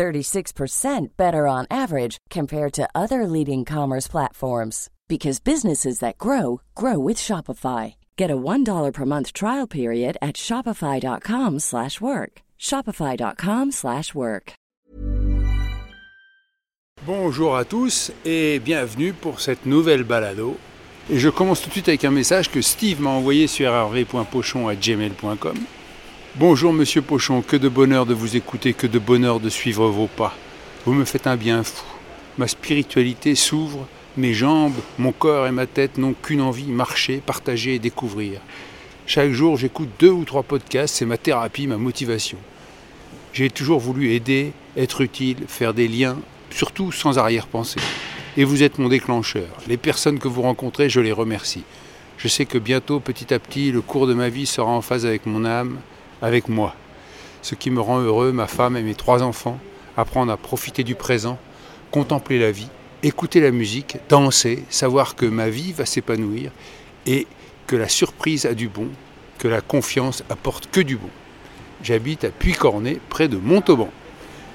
36% better on average compared to other leading commerce platforms because businesses that grow grow with Shopify. Get a $1 per month trial period at shopify.com/work. shopify.com/work. Bonjour à tous et bienvenue pour cette nouvelle balado. Et je commence tout de suite avec un message que Steve m'a envoyé sur rv.pochon@gmail.com. Bonjour monsieur Pochon, que de bonheur de vous écouter, que de bonheur de suivre vos pas. Vous me faites un bien fou. Ma spiritualité s'ouvre, mes jambes, mon corps et ma tête n'ont qu'une envie, marcher, partager et découvrir. Chaque jour, j'écoute deux ou trois podcasts, c'est ma thérapie, ma motivation. J'ai toujours voulu aider, être utile, faire des liens, surtout sans arrière-pensée. Et vous êtes mon déclencheur. Les personnes que vous rencontrez, je les remercie. Je sais que bientôt, petit à petit, le cours de ma vie sera en phase avec mon âme, avec moi. Ce qui me rend heureux, ma femme et mes trois enfants, apprendre à profiter du présent, contempler la vie, écouter la musique, danser, savoir que ma vie va s'épanouir et que la surprise a du bon, que la confiance apporte que du bon. J'habite à Puy-Cornet, près de Montauban.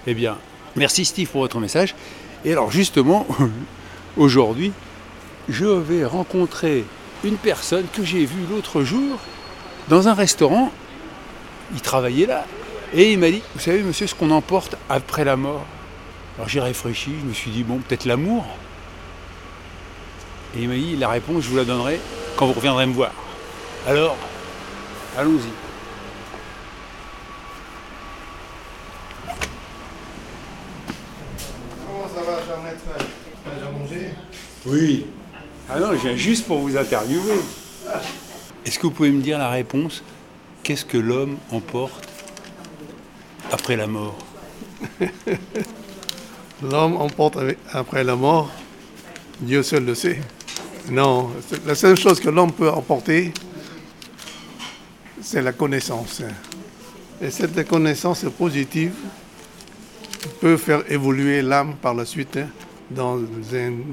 Eh bien, merci Steve pour votre message. Et alors justement, aujourd'hui, je vais rencontrer une personne que j'ai vue l'autre jour dans un restaurant il travaillait là. Et il m'a dit, vous savez monsieur, ce qu'on emporte après la mort. Alors j'ai réfléchi, je me suis dit, bon, peut-être l'amour. Et il m'a dit, la réponse, je vous la donnerai quand vous reviendrez me voir. Alors, allons-y. Comment ça va, Jean-Maître Tu as déjà mangé? Oui. Ah non, je viens juste pour vous interviewer. Est-ce que vous pouvez me dire la réponse? Qu'est-ce que l'homme emporte après la mort L'homme emporte après la mort, Dieu seul le sait. Non, la seule chose que l'homme peut emporter, c'est la connaissance. Et cette connaissance positive peut faire évoluer l'âme par la suite dans,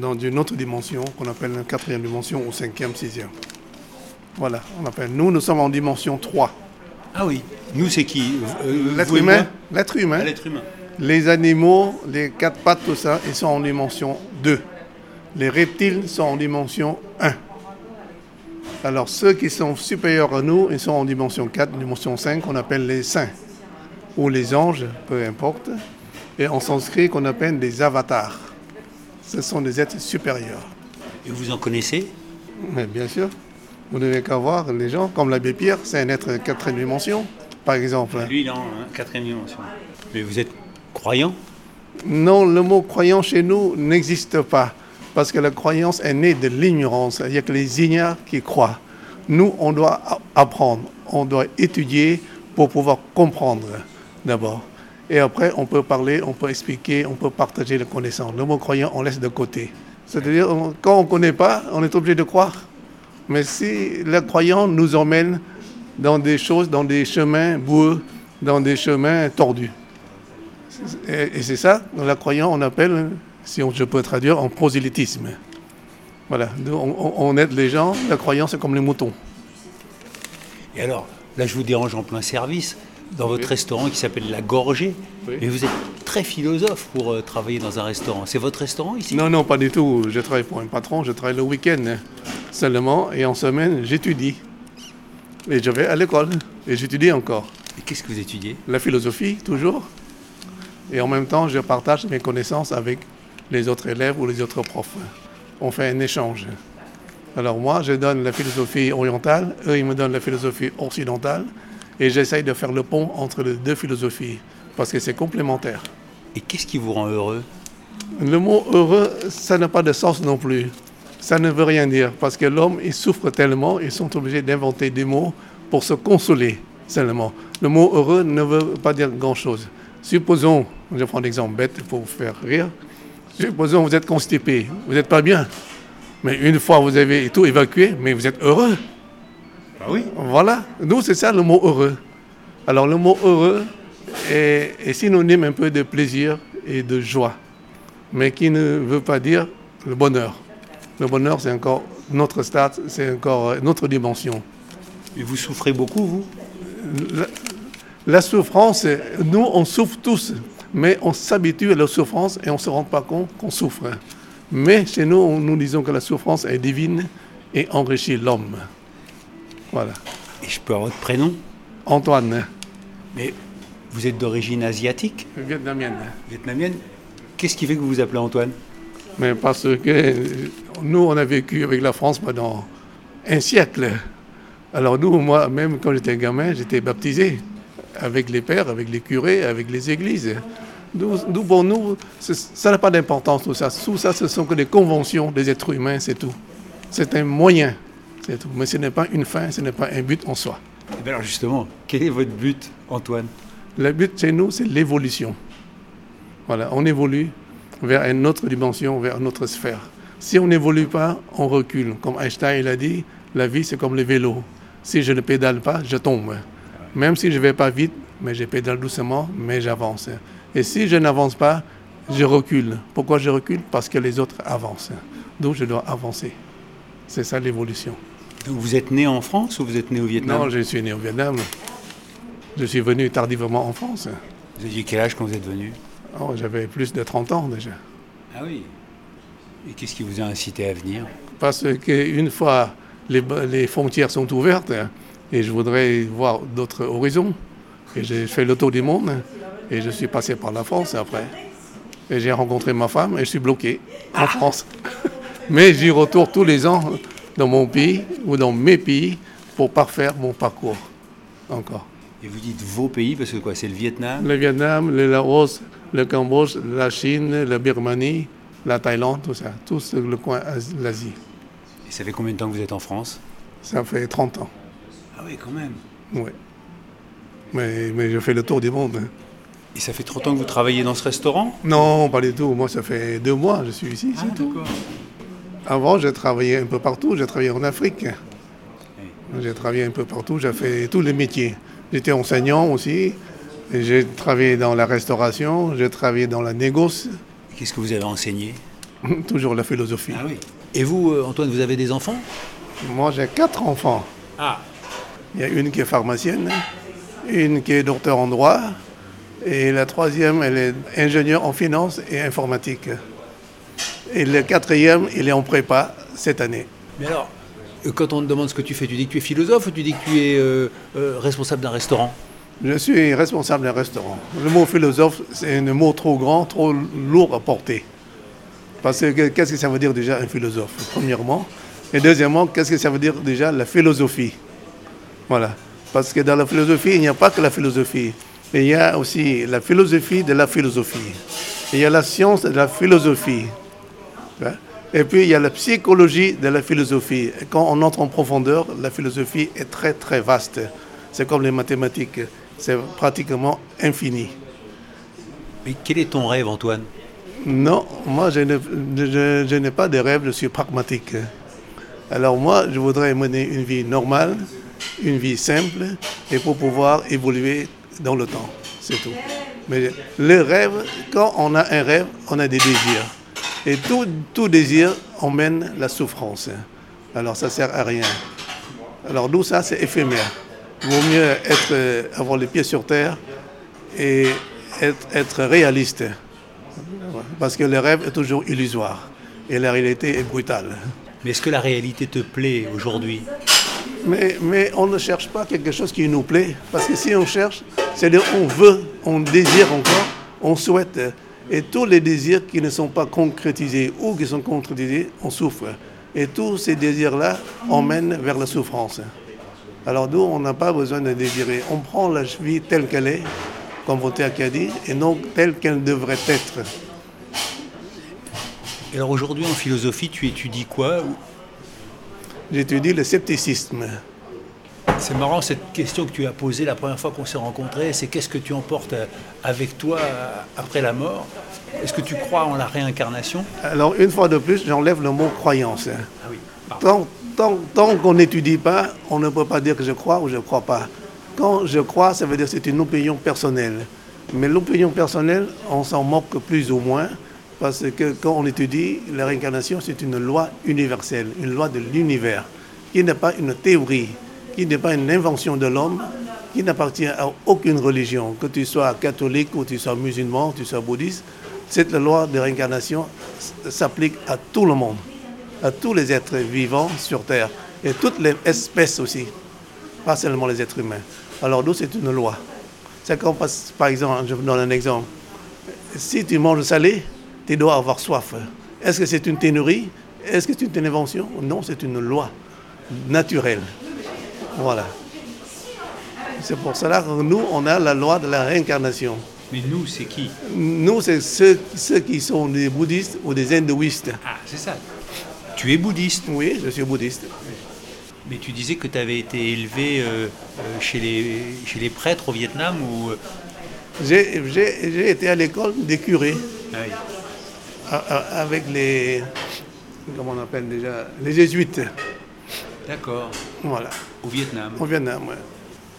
dans une autre dimension qu'on appelle la quatrième dimension ou cinquième, sixième. Voilà, on appelle. Nous, nous sommes en dimension 3. Ah oui. Nous, c'est qui? Euh, L'être humain, moi? L'être humain, Ah, humain. Les animaux, les quatre pattes, tout ça, ils sont en dimension 2. Les reptiles sont en dimension 1. Alors ceux qui sont supérieurs à nous, ils sont en dimension 4, dimension 5, qu'on appelle les saints. Ou les anges, peu importe. Et en sanskrit, qu'on appelle des avatars. Ce sont des êtres supérieurs. Et vous en connaissez? Mais bien sûr, vous n'avez qu'à voir les gens, comme l'abbé Pierre, c'est un être quatrième dimension, par exemple. Lui, en hein, quatrième dimension. Mais vous êtes croyant? Non, le mot croyant chez nous n'existe pas. Parce que la croyance est née de l'ignorance. Il n'y a que les ignares qui croient. Nous, on doit apprendre, on doit étudier pour pouvoir comprendre d'abord. Et après, on peut parler, on peut expliquer, on peut partager les connaissances. Le mot croyant, on laisse de côté. C'est-à-dire, quand on ne connaît pas, on est obligé de croire. Mais si le croyant nous emmène dans des choses, dans des chemins boueux, dans des chemins tordus. Et, c'est ça, la croyance, on appelle, si je peux traduire, en prosélytisme. Voilà, on- on aide les gens, la croyance c'est comme les moutons. Et alors, là, je vous dérange en plein service, dans votre Oui. restaurant qui s'appelle La Gorgée. Oui. Mais vous êtes très philosophe pour euh, travailler dans un restaurant. C'est votre restaurant ici? Non, non, pas du tout. Je travaille pour un patron, je travaille le week-end seulement, et en semaine, j'étudie. Et je vais à l'école, et j'étudie encore. Et qu'est-ce que vous étudiez? La philosophie, toujours. Et en même temps, je partage mes connaissances avec les autres élèves ou les autres profs. On fait un échange. Alors moi, je donne la philosophie orientale, eux, ils me donnent la philosophie occidentale, et j'essaye de faire le pont entre les deux philosophies, parce que c'est complémentaire. Et qu'est-ce qui vous rend heureux? Le mot heureux, ça n'a pas de sens non plus. Ça ne veut rien dire, parce que l'homme, il souffre tellement, ils sont obligés d'inventer des mots pour se consoler seulement. Le mot heureux ne veut pas dire grand-chose. Supposons, je prends l'exemple bête pour vous faire rire, Supposons que vous êtes constipé, vous n'êtes pas bien. Mais une fois vous avez tout évacué, mais vous êtes heureux. Ah oui Voilà, nous c'est ça le mot heureux. Alors le mot heureux est, est synonyme un peu de plaisir et de joie, mais qui ne veut pas dire le bonheur. Le bonheur c'est encore notre stade, c'est encore notre dimension. Et vous souffrez beaucoup, vous? La, la souffrance, nous on souffre tous, mais on s'habitue à la souffrance et on ne se rend pas compte qu'on souffre. Mais chez nous, nous disons que la souffrance est divine et enrichit l'homme. Voilà. Et je peux avoir votre prénom? Antoine, Mais vous êtes d'origine asiatique, vietnamienne. vietnamienne. Qu'est-ce qui fait que vous vous appelez Antoine? Mais parce que nous, on a vécu avec la France pendant un siècle. Alors nous, moi, même quand j'étais gamin, j'étais baptisé avec les pères, avec les curés, avec les églises. Nous, nous, pour nous, ça n'a pas d'importance tout ça. Tout ça, ce sont que des conventions des êtres humains, c'est tout. C'est un moyen, c'est tout. Mais ce n'est pas une fin, ce n'est pas un but en soi. Eh bien alors justement, quel est votre but, Antoine? Le but chez nous, c'est l'évolution. Voilà, on évolue vers une autre dimension, vers une autre sphère. Si on n'évolue pas, on recule. Comme Einstein l'a dit, la vie, c'est comme le vélo. Si je ne pédale pas, je tombe. Même si je ne vais pas vite, mais je pédale doucement, mais j'avance. Et si je n'avance pas, je recule. Pourquoi je recule? Parce que les autres avancent. Donc je dois avancer. C'est ça l'évolution. Vous êtes né en France ou vous êtes né au Vietnam Non, je suis né au Vietnam. Je suis venu tardivement en France. Vous aviez quel âge quand vous êtes venu Oh, J'avais plus de 30 ans déjà. Ah oui. Et qu'est-ce qui vous a incité à venir Parce qu'une fois les, les frontières sont ouvertes, et je voudrais voir d'autres horizons, et j'ai fait le tour du monde, et je suis passé par la France après. Et j'ai rencontré ma femme, et je suis bloqué en France. Mais j'y retourne tous les ans dans mon pays ou dans mes pays pour parfaire mon parcours encore. Et vous dites vos pays parce que quoi C'est le Vietnam? Le Vietnam, le Laos, le Cambodge, la Chine, la Birmanie, la Thaïlande, tout ça, tout ce- le coin As- l'Asie. Et ça fait combien de temps que vous êtes en France? Ça fait 30 ans, Ah oui, quand même. oui. Mais, mais je fais le tour du monde. hein. Et ça fait 30 ans que vous travaillez dans ce restaurant? Non, pas du tout. Moi, ça fait deux mois que je suis ici, c'est tout. Avant, j'ai travaillé un peu partout. J'ai travaillé en Afrique. J'ai travaillé un peu partout. J'ai fait tous les métiers. J'étais enseignant aussi. J'ai travaillé dans la restauration. J'ai travaillé dans la négoce. Qu'est-ce que vous avez enseigné? Toujours la philosophie. oui. Et vous, euh, Antoine, vous avez des enfants? Moi, j'ai quatre enfants. Ah. Il y a une qui est pharmacienne, une qui est docteur en droit, et la troisième, elle est ingénieure en finance et informatique. Et le quatrième, il est en prépa cette année. Mais alors, quand on te demande ce que tu fais, tu dis que tu es philosophe ou tu dis que tu es euh, euh, responsable d'un restaurant? Je suis responsable d'un restaurant. Le mot philosophe, c'est un mot trop grand, trop lourd à porter. Parce que qu'est-ce que ça veut dire déjà un philosophe, premièrement? Et deuxièmement, qu'est-ce que ça veut dire déjà la philosophie? Voilà. Parce que dans la philosophie, il n'y a pas que la philosophie. Il y a aussi la philosophie de la philosophie. Il y a la science de la philosophie. Et puis il y a la psychologie de la philosophie. Et quand on entre en profondeur, la philosophie est très très vaste. C'est comme les mathématiques, c'est pratiquement infini. Mais quel est ton rêve, Antoine? Non, moi je ne- je- je n'ai pas de rêve, je suis pragmatique. Alors moi, je voudrais mener une vie normale, une vie simple, et pour pouvoir évoluer dans le temps. C'est tout. Mais le rêve, quand on a un rêve, on a des désirs. Et tout, tout désir emmène la souffrance. Alors ça sert à rien. Alors nous, ça, c'est éphémère. Il vaut mieux être, euh, avoir les pieds sur terre et être, être réaliste. Parce que le rêve est toujours illusoire et la réalité est brutale. Mais est-ce que la réalité te plaît aujourd'hui? Mais, mais on ne cherche pas quelque chose qui nous plaît, parce que si on cherche, c'est-à-dire on veut, on désire encore, on souhaite. Et tous les désirs qui ne sont pas concrétisés ou qui sont concrétisés, on souffre. Et tous ces désirs-là emmènent vers la souffrance. Alors nous, on n'a pas besoin de désirer. On prend la vie telle qu'elle est, comme Voltaire qui a dit, et non telle qu'elle devrait être. Et Alors aujourd'hui, en philosophie, tu étudies quoi J'étudie le scepticisme. C'est marrant cette question que tu as posée la première fois qu'on s'est rencontrés, c'est qu'est-ce que tu emportes avec toi après la mort? Est-ce que tu crois en la réincarnation? Alors une fois de plus, j'enlève le mot croyance. Ah oui. Tant, tant, tant qu'on n'étudie pas, on ne peut pas dire que je crois ou je ne crois pas. Quand je crois, ça veut dire que c'est une opinion personnelle. Mais l'opinion personnelle, on s'en moque plus ou moins, parce que quand on étudie, la réincarnation, c'est une loi universelle, une loi de l'univers, qui n'est pas une théorie, qui n'est pas une invention de l'homme, qui n'appartient à aucune religion, que tu sois catholique ou tu sois musulman, ou tu sois bouddhiste. Cette loi de réincarnation s'applique à tout le monde, à tous les êtres vivants sur Terre, et toutes les espèces aussi, pas seulement les êtres humains. Alors nous, c'est une loi. C'est comme, par exemple, je vous donne un exemple. Si tu manges salé, tu dois avoir soif. Est-ce que c'est une ténurie Est-ce que c'est une invention? Non, c'est une loi naturelle. Voilà. C'est pour cela que nous, on a la loi de la réincarnation. Mais nous, c'est qui? Nous, c'est ceux, ceux, qui sont des bouddhistes ou des hindouistes. Ah, c'est ça. Tu es bouddhiste Oui, je suis bouddhiste. Mais tu disais que tu avais été élevé euh, euh, chez, les, chez les prêtres au Vietnam ou... Euh j'ai été à l'école des curés. Ah oui avec les. Comment on appelle déjà Les jésuites. D'accord. Voilà. Au Vietnam. Au Vietnam, oui.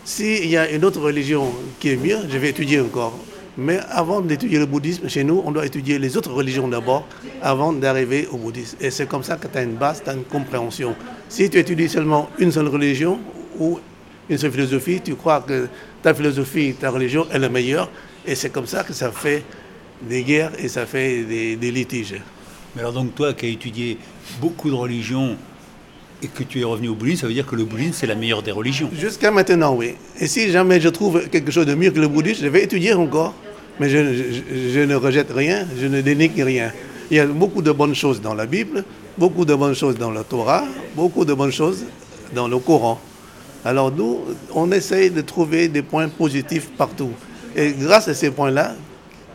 S'il y a une autre religion qui est mieux, je vais étudier encore. Mais avant d'étudier le bouddhisme, chez nous, on doit étudier les autres religions d'abord, avant d'arriver au bouddhisme. Et c'est comme ça que tu as une base, tu as une compréhension. Si tu étudies seulement une seule religion ou une seule philosophie, tu crois que ta philosophie, ta religion est la meilleure. Et c'est comme ça que ça fait des guerres et ça fait des, litiges. Mais alors donc toi qui as étudié beaucoup de religions et que tu es revenu au bouddhisme, ça veut dire que le bouddhisme c'est la meilleure des religions Jusqu'à maintenant, oui. Et si jamais je trouve quelque chose de mieux que le bouddhisme, je vais étudier encore. Mais je, ne rejette rien, je ne dénigre rien. Il y a beaucoup de bonnes choses dans la Bible, beaucoup de bonnes choses dans la Torah, beaucoup de bonnes choses dans le Coran. Alors nous, on essaye de trouver des points positifs partout. Et grâce à ces points-là,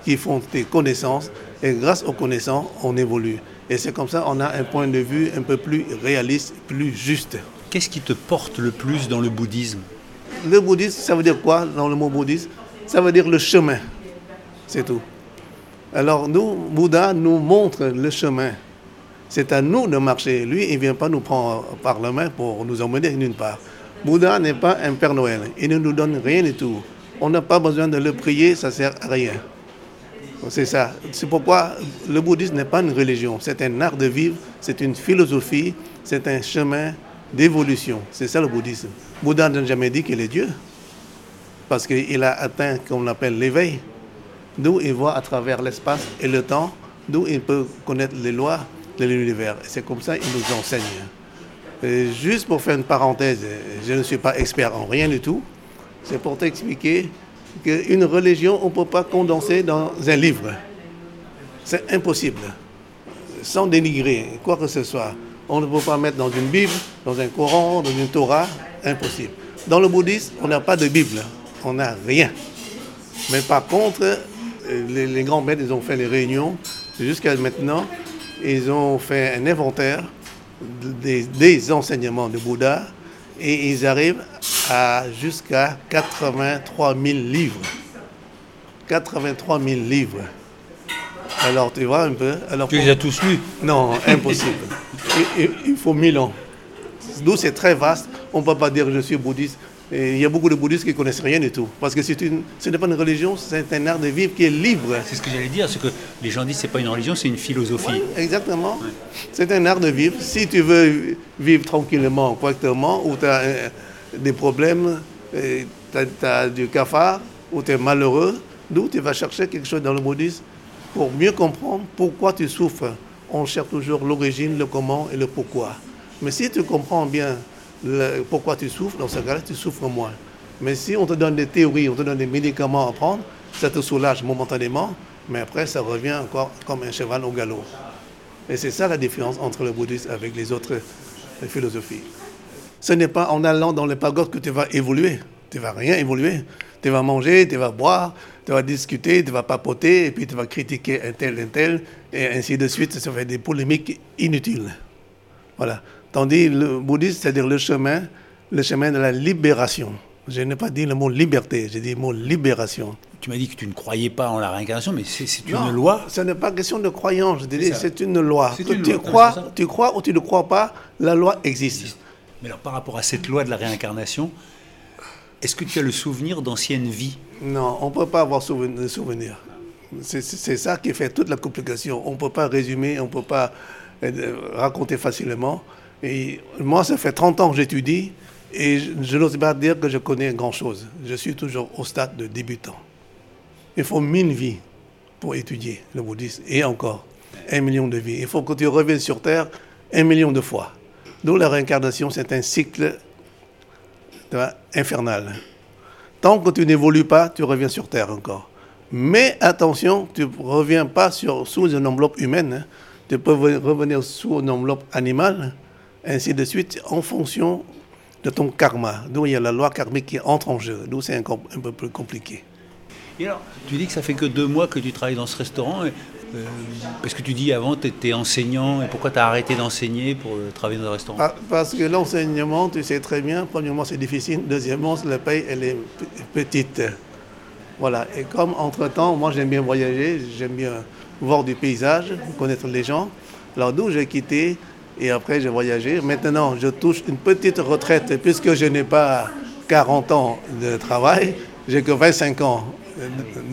qui font des connaissances et grâce aux connaissances, on évolue. Et c'est comme ça on a un point de vue un peu plus réaliste, plus juste. Qu'est-ce qui te porte le plus dans le bouddhisme? Le bouddhisme, ça veut dire quoi dans le mot bouddhisme? Ça veut dire le chemin. C'est tout. Alors nous, Bouddha nous montre le chemin. C'est à nous de marcher. Lui, il ne vient pas nous prendre par la main pour nous emmener nulle part. Bouddha n'est pas un Père Noël. Il ne nous donne rien du tout. On n'a pas besoin de le prier, ça ne sert à rien. C'est ça. C'est pourquoi le bouddhisme n'est pas une religion, c'est un art de vivre, c'est une philosophie, c'est un chemin d'évolution. C'est ça le bouddhisme. Bouddha n'a jamais dit qu'il est Dieu, parce qu'il a atteint, comme on appelle, l'éveil, d'où il voit à travers l'espace et le temps, d'où il peut connaître les lois de l'univers. C'est comme ça qu'il nous enseigne. juste pour faire une parenthèse, je ne suis pas expert en rien du tout, c'est pour t'expliquer qu'une religion, on ne peut pas condenser dans un livre. C'est impossible. Sans dénigrer quoi que ce soit. On ne peut pas mettre dans une Bible, dans un Coran, dans une Torah. Impossible. Dans le bouddhisme, on n'a pas de Bible. On n'a rien. Mais par contre, les, grands maîtres, ont fait les réunions. Jusqu'à maintenant, ils ont fait un inventaire des, des enseignements de Bouddha et ils arrivent à jusqu'à 83 000 livres. 83 000 livres. Alors, tu vois un peu. Alors, tu les as tous lus? Non, impossible. il, faut 1000 ans. D'où c'est très vaste. On ne peut pas dire que je suis bouddhiste. il y a beaucoup de bouddhistes qui ne connaissent rien du tout. Parce que une, ce n'est pas une religion, c'est un art de vivre qui est libre. C'est ce que j'allais dire, c'est que les gens disent que ce n'est pas une religion, c'est une philosophie. exactement. C'est un art de vivre. Si tu veux vivre tranquillement, correctement, ou tu as des problèmes, tu as, du cafard, ou tu es malheureux, d'où tu vas chercher quelque chose dans le bouddhisme pour mieux comprendre pourquoi tu souffres. On cherche toujours l'origine, le comment et le pourquoi. Mais si tu comprends bien pourquoi tu souffres, dans ce cas-là, tu souffres moins. Mais si on te donne des théories, on te donne des médicaments à prendre, ça te soulage momentanément, mais après, ça revient encore comme un cheval au galop. Et c'est ça la différence entre le bouddhisme avec les autres philosophies. Ce n'est pas en allant dans les pagodes que tu vas évoluer. Tu vas rien évoluer. Tu vas manger, tu vas boire, tu vas discuter, tu vas papoter, et puis tu vas critiquer un tel, un tel, et ainsi de suite. Ça fait des polémiques inutiles. Voilà. Tandis le bouddhisme, c'est-à-dire le chemin, le chemin de la libération. Je n'ai pas dit le mot liberté, j'ai dit le mot libération. Tu m'as dit que tu ne croyais pas en la réincarnation, mais c'est une loi. Ce n'est pas question de croyance, je c'est une loi. Que tu, crois, tu crois ou tu ne crois pas, la loi existe. Mais alors par rapport à cette loi de la réincarnation, est-ce que tu as le souvenir d'anciennes vies? Non, on ne peut pas avoir de souvenir. C'est ça qui fait toute la complication. On ne peut pas résumer, on ne peut pas euh, raconter facilement. Moi, ça fait 30 ans que j'étudie. Et je, n'ose pas dire que je connais grand-chose. Je suis toujours au stade de débutant. Il faut mille vies pour étudier le bouddhisme. Et encore, un million de vies. Il faut que tu reviennes sur Terre un million de fois. Donc la réincarnation, c'est un cycle infernal. Tant que tu n'évolues pas, tu reviens sur Terre encore. Mais attention, tu ne reviens pas sous une enveloppe humaine. Hein. Tu peux revenir sous une enveloppe animale, ainsi de suite, en fonction de ton karma. D'où il y a la loi karmique qui entre en jeu. D'où c'est un, un, peu plus compliqué. Et alors, tu dis que ça fait que deux mois que tu travailles dans ce restaurant. Euh, parce que tu dis avant, tu étais enseignant. Et pourquoi tu as arrêté d'enseigner pour euh, travailler dans un restaurant? Ah, Parce que l'enseignement, tu sais très bien, premièrement, c'est difficile. Deuxièmement, la paye, elle est petite. Voilà. Et comme entre-temps, moi, j'aime bien voyager, j'aime bien voir du paysage, connaître les gens. Alors, d'où j'ai quitté et après, j'ai voyagé. Maintenant, je touche une petite retraite puisque je n'ai pas 40 ans de travail, j'ai que 25 ans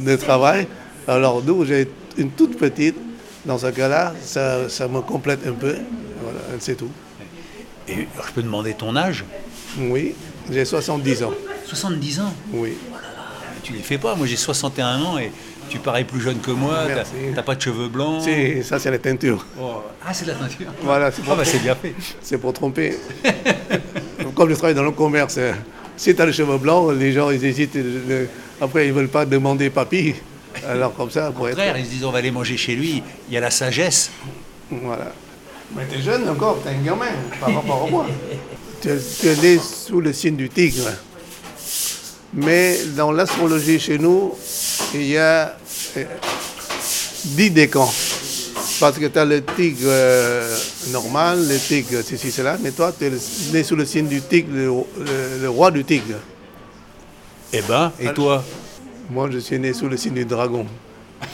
de, travail. Alors, d'où j'ai une toute petite, dans ce cas-là, ça, ça, me complète un peu. Voilà, c'est tout. Et je peux demander ton âge? Oui, j'ai 70 ans. 70 ans? Oui. Oh tu les fais pas, moi j'ai 61 ans et tu parais plus jeune que moi, t'as pas de cheveux blancs. Si, ça c'est la teinture. Oh. Ah, c'est la teinture Voilà, c'est ah, bah, bien fait. C'est pour tromper. Comme je travaille dans le commerce, si tu as les cheveux blancs, les gens ils hésitent. Après, ils veulent pas demander papy. Alors comme ça, pour Au contraire, ils se disent on va aller manger chez lui, il y a la sagesse. Voilà. Mais tu es jeune encore, tu es un gamin par rapport à moi. tu, es né sous le signe du tigre. Mais dans l'astrologie chez nous, il y a 10 décans. Parce que tu as le tigre euh, normal, le tigre ceci, cela, mais toi, tu es né sous le signe du tigre, le, roi du tigre. Eh ben, et toi? Moi, je suis né sous le signe du dragon.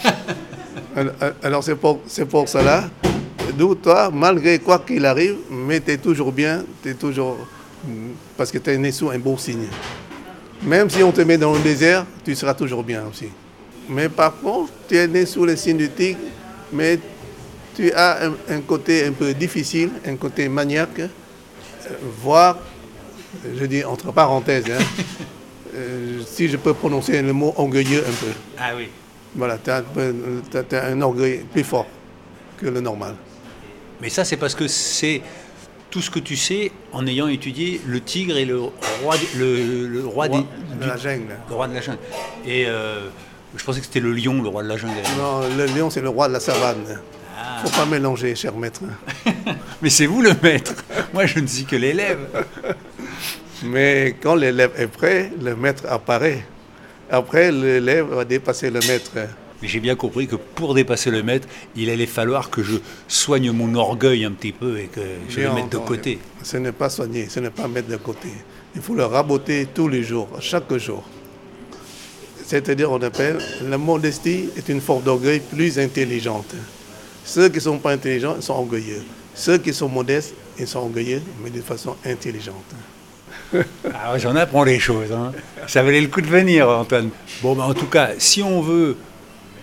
alors, c'est pour, pour cela, d'où toi, malgré quoi qu'il arrive, mais tu es toujours bien, tu es toujours. Parce que tu es né sous un bon signe. Même si on te met dans le désert, tu seras toujours bien aussi. Mais par contre, tu es né sous le signe du tigre, mais tu as un, côté un peu difficile, un côté maniaque, euh, voire, je dis entre parenthèses, hein, euh, si je peux prononcer le mot orgueilleux un peu. Ah oui. Voilà, tu as, as, un orgueil plus fort que le normal. Mais ça, c'est parce que c'est tout ce que tu sais en ayant étudié le tigre et le roi, le, roi, de la jungle. Le roi de la jungle. Et euh, je pensais que c'était le lion, le roi de la jungle. Non, le lion, c'est le roi de la savane. ne ah. Faut pas mélanger, cher maître. Mais c'est vous le maître. Moi, je ne suis que l'élève. Mais quand l'élève est prêt, le maître apparaît. Après, l'élève va dépasser le maître. Mais j'ai bien compris que pour dépasser le maître, il allait falloir que je soigne mon orgueil un petit peu et que je le mette de côté. Ce n'est pas soigner, ce n'est pas mettre de côté. Il faut le raboter tous les jours, chaque jour. C'est-à-dire, on appelle la modestie est une forme d'orgueil plus intelligente. Ceux qui ne sont pas intelligents sont orgueilleux. Ceux qui sont modestes, ils sont orgueilleux, mais de façon intelligente. Ah, J'en apprends les choses. Hein. Ça valait le coup de venir, Antoine. Bon, ben, en tout cas, si on veut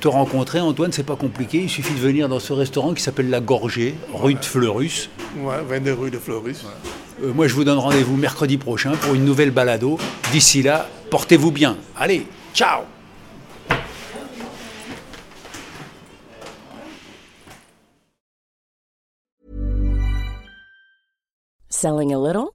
te rencontrer, Antoine, c'est pas compliqué. Il suffit de venir dans ce restaurant qui s'appelle La Gorgée, rue de Fleurus. Ouais, 22 rue de Fleurus. Euh, moi, je vous donne rendez-vous mercredi prochain pour une nouvelle balado. D'ici là, portez-vous bien. Allez, ciao Selling a little